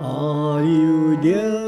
Are you there,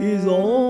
is all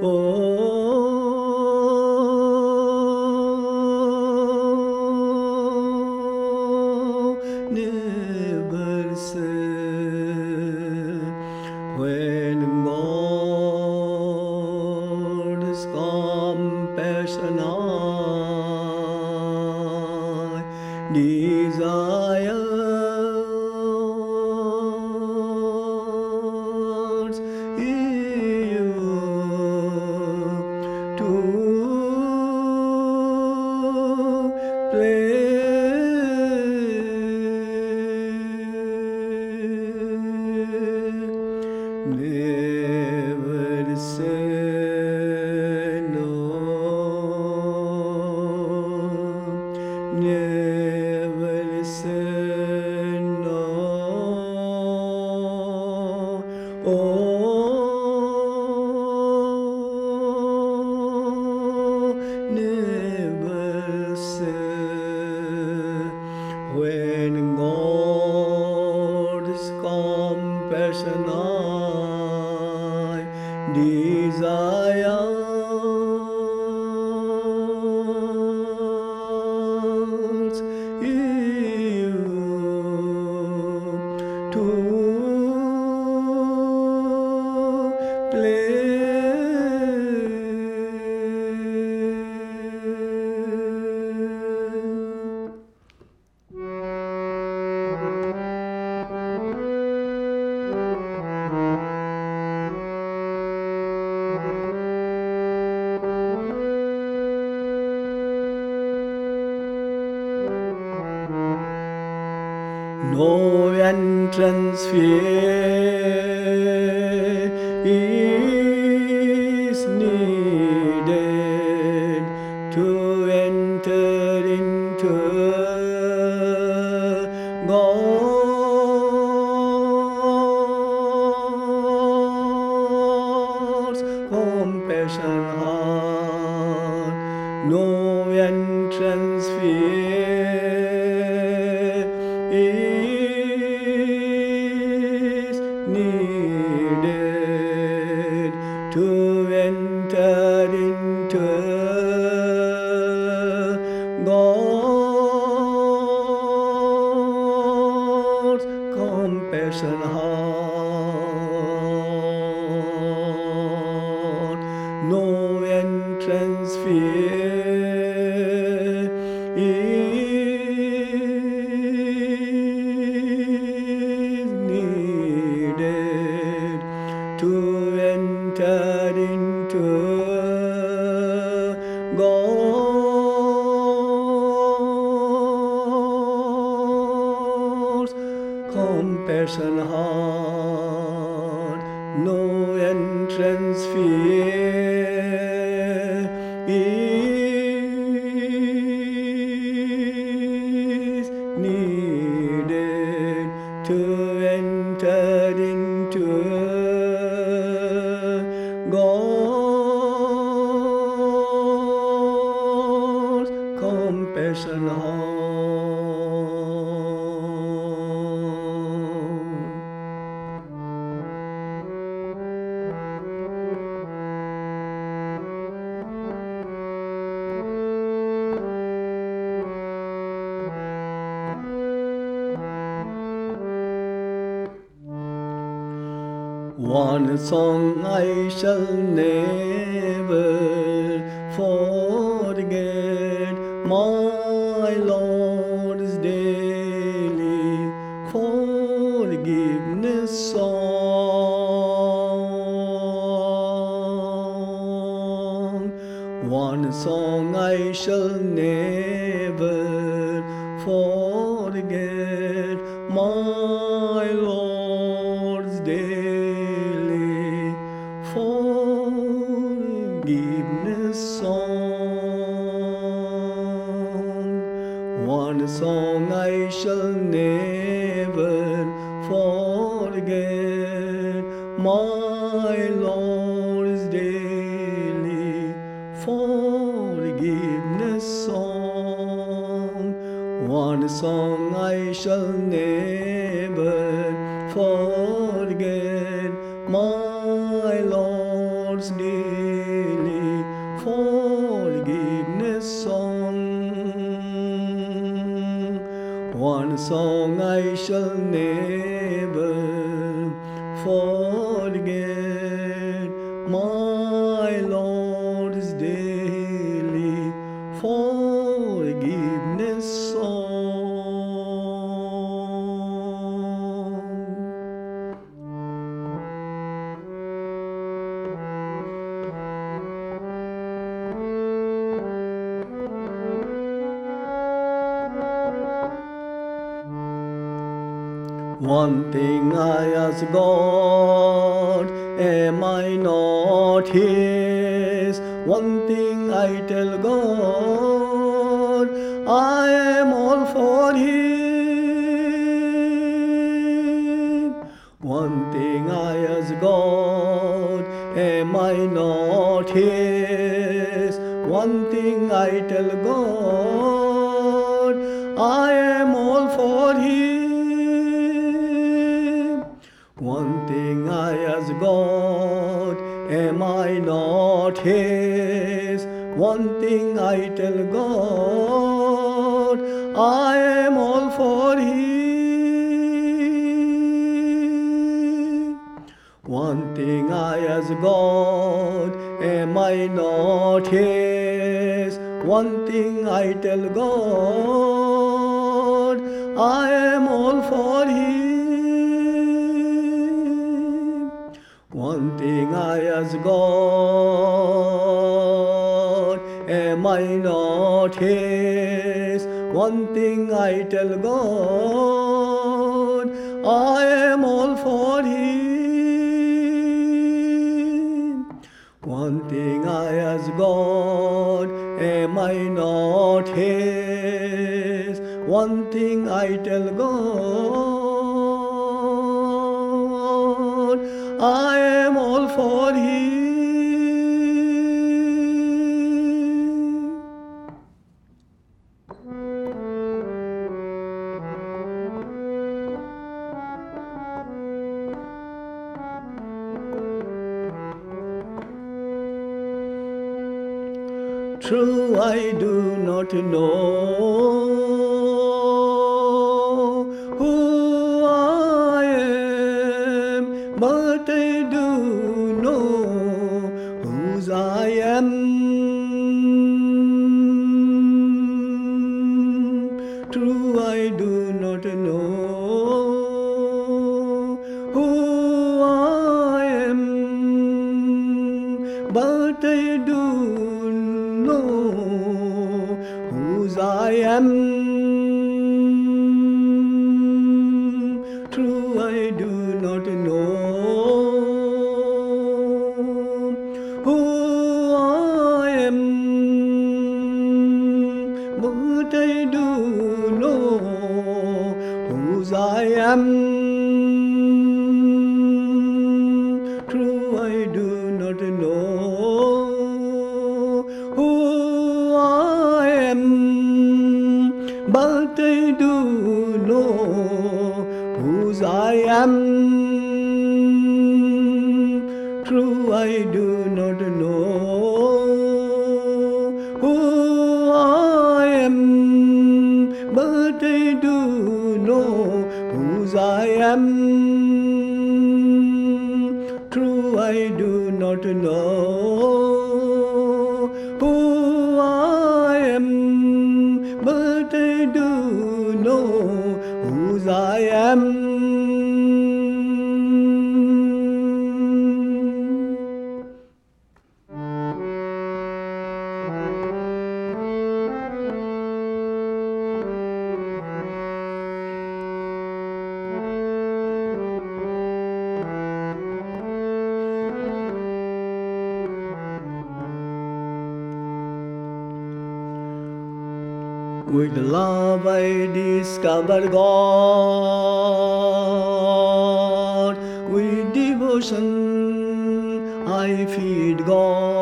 Oh. Krishna desire. fear is needed to enter into God's compassion heart. No entrance fear. One song I shall name. Forgiveness song. One song I shall never forget, my Lord's daily forgiveness song. One song I shall never Thing I ask God, am I not His? One thing I tell God, I am all for Him. One thing I ask God, am I not His? One thing I tell God, I am all for Him. One thing I ask God, am I not His? One thing I tell God, I am all for Him. One thing I ask God, am I not His? One thing I tell God, I am all for Him. One thing I ask God, am I not His? One thing I tell God, I not know I do know whose I am. True, I do not know who I am, but I do know whose I am. Am. True, I do not know With love I discover God. With devotion I feed God.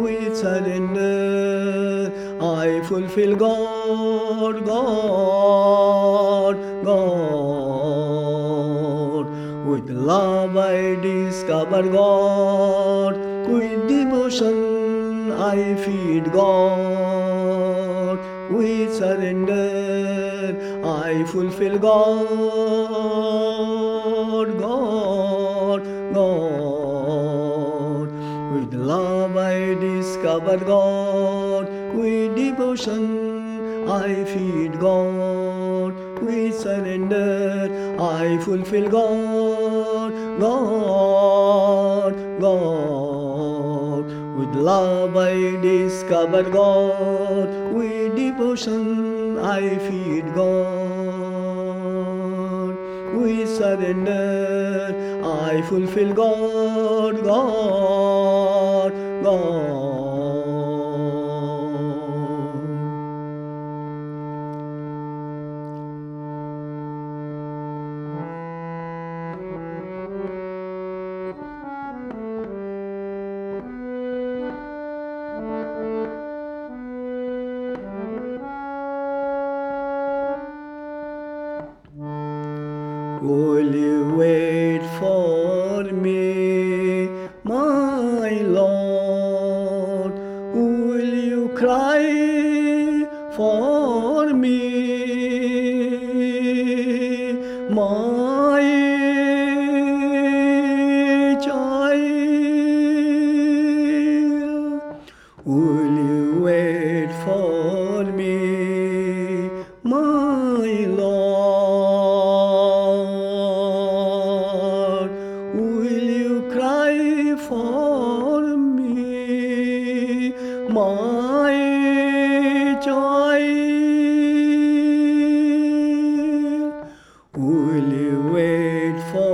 with surrender. I fulfill God, God, God. With love I discover God, with devotion I feed God, with surrender I fulfill God, God, God. With love I discover God, with devotion I feed God, with surrender I fulfill God, God, God. With love I discover God, with devotion I feed God. With surrender I fulfill God, God, God. Will you wait for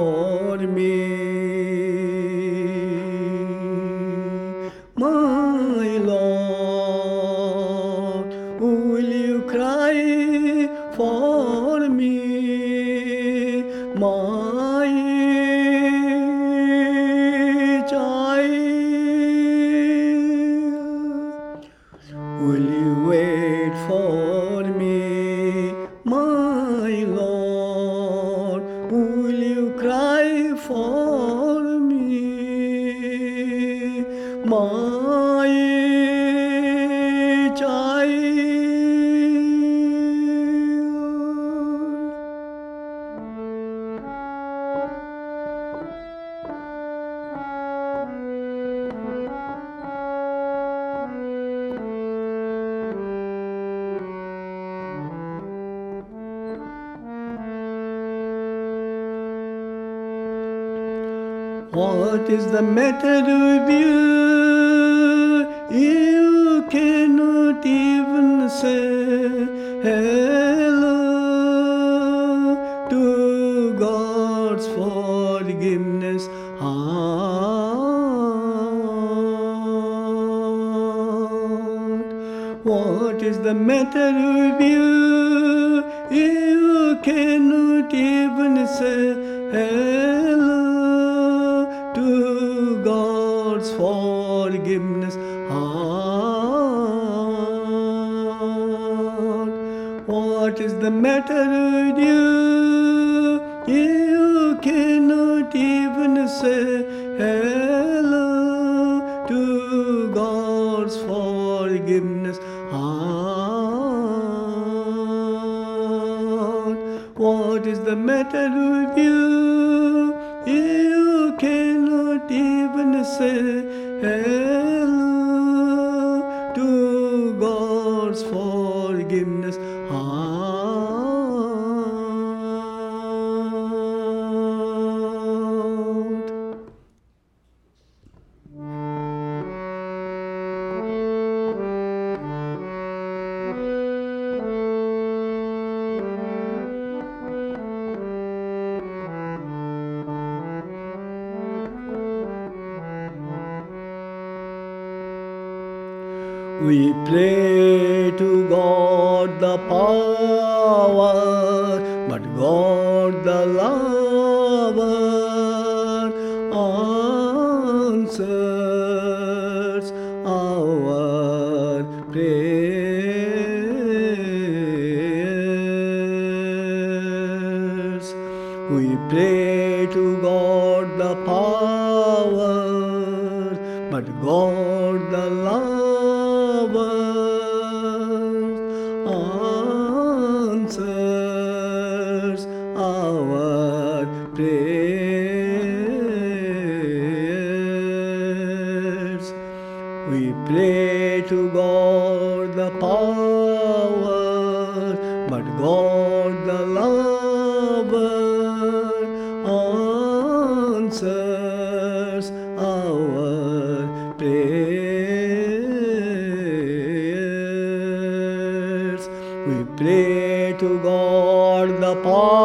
hello to God's forgiveness. heart. What is the matter with you? You cannot even say hello the matter with you? You cannot even say hello to God's forgiveness. heart. What is the matter with you? You cannot even say We pray to God the power, prayers. We pray to God the power,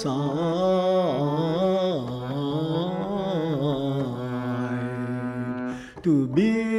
side. To be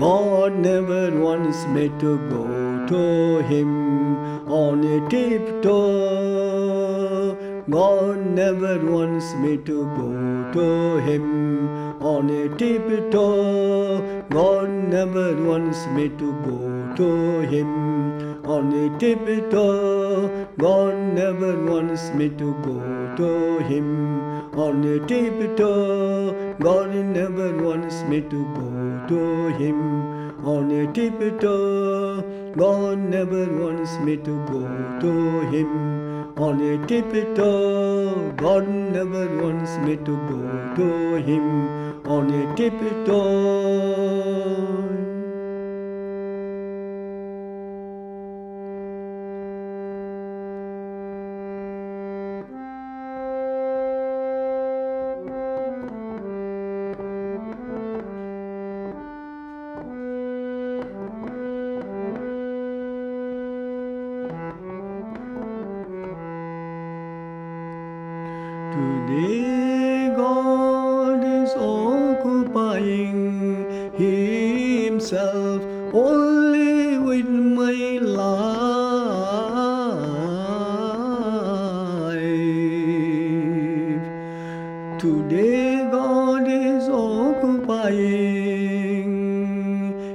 God never wants me to go to Him on a tiptoe. God never wants me to go to Him on a tiptoe. God never wants me to go to Him on a tiptoe. God never wants me to go to Him on a tiptoe. God never wants me to go to Him on a tiptoe. God never wants me to go to Him on a tiptoe. God never wants me to go to Him on a tiptoe.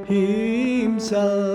Himself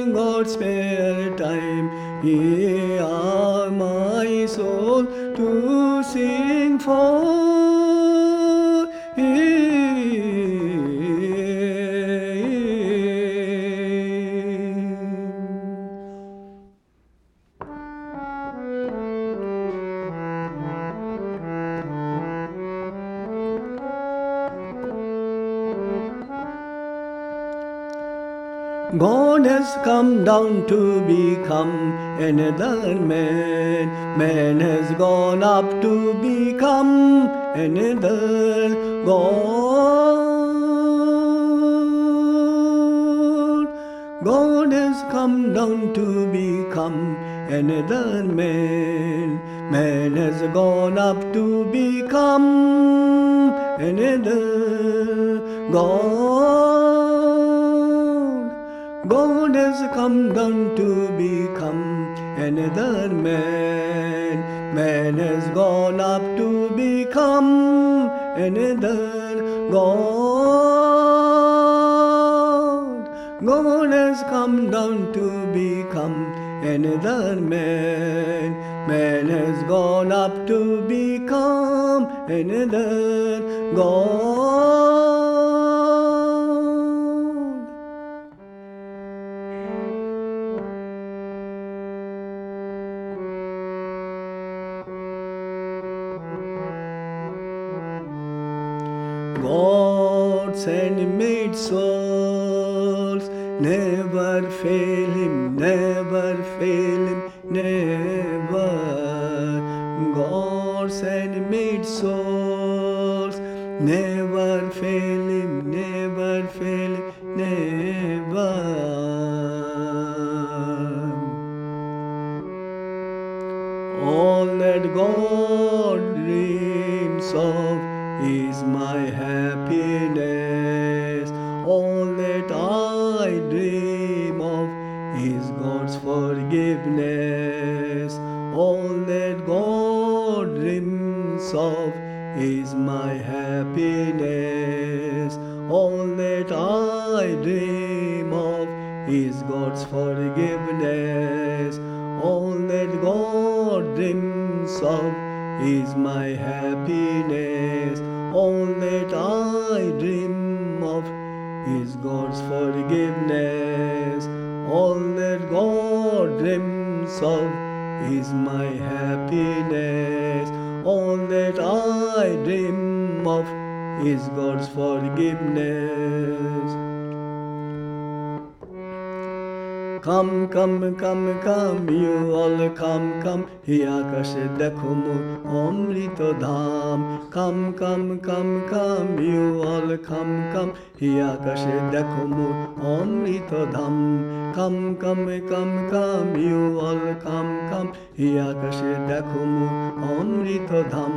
In God's spare time, ye down to become another man. Man has gone up to become another God. God has come down to become another man. Man has gone up to become another God. God has come down to become another man. Man has gone up to become another God. God has come down to become another man. Man has gone up to become another God. Of is my happiness. All that I dream of is God's forgiveness. All that God dreams of is my happiness. All that I dream of is God's forgiveness. All that God dreams of is my happiness All that I dream of is God's forgiveness. Come, come, come, come, you all come, come, হে আকাশে দেখো মোর অমৃত ধাম কাম কাম কাম come you all come come হে আকাশে দেখো মোর অমৃত ধাম। কাম কাম কাম come you all come come. হে আকাশে দেখো মোর অমৃত ধাম।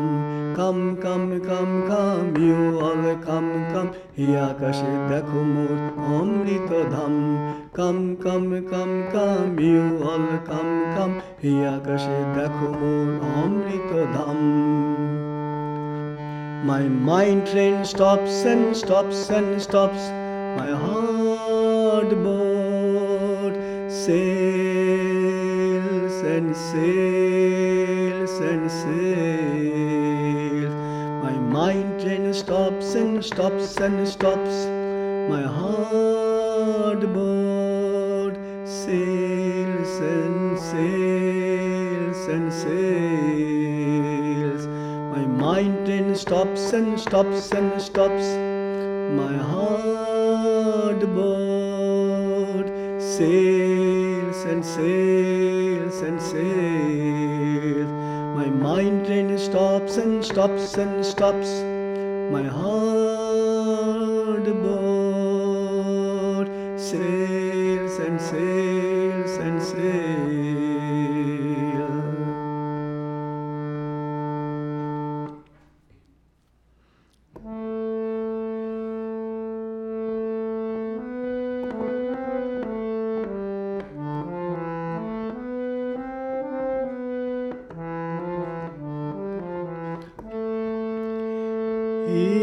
কাম কাম কাম come you all come come. হে আকাশে দেখো মোর অমৃত ধাম। কাম কাম কাম come you all come come. হে আকাশে দেখো মোর অমৃত ধাম। My mind train stops and stops and stops. My heart boat sails and sails and sails. My mind train stops and stops and stops. My heart boat sails and sails and sails. Mind train stops and stops and stops. My heart boat sails and sails and sails. My mind train stops and stops and stops. My heart boat sails Yeah.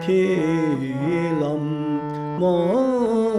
铁林木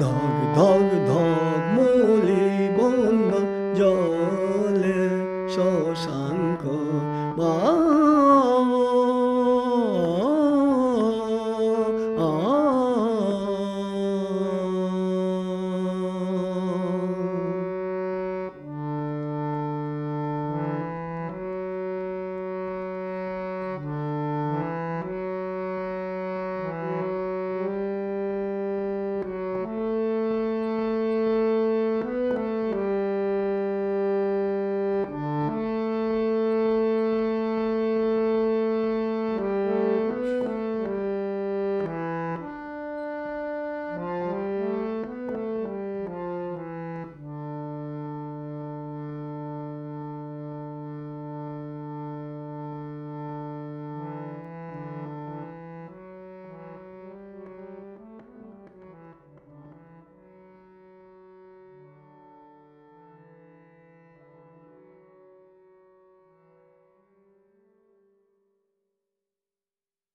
dog.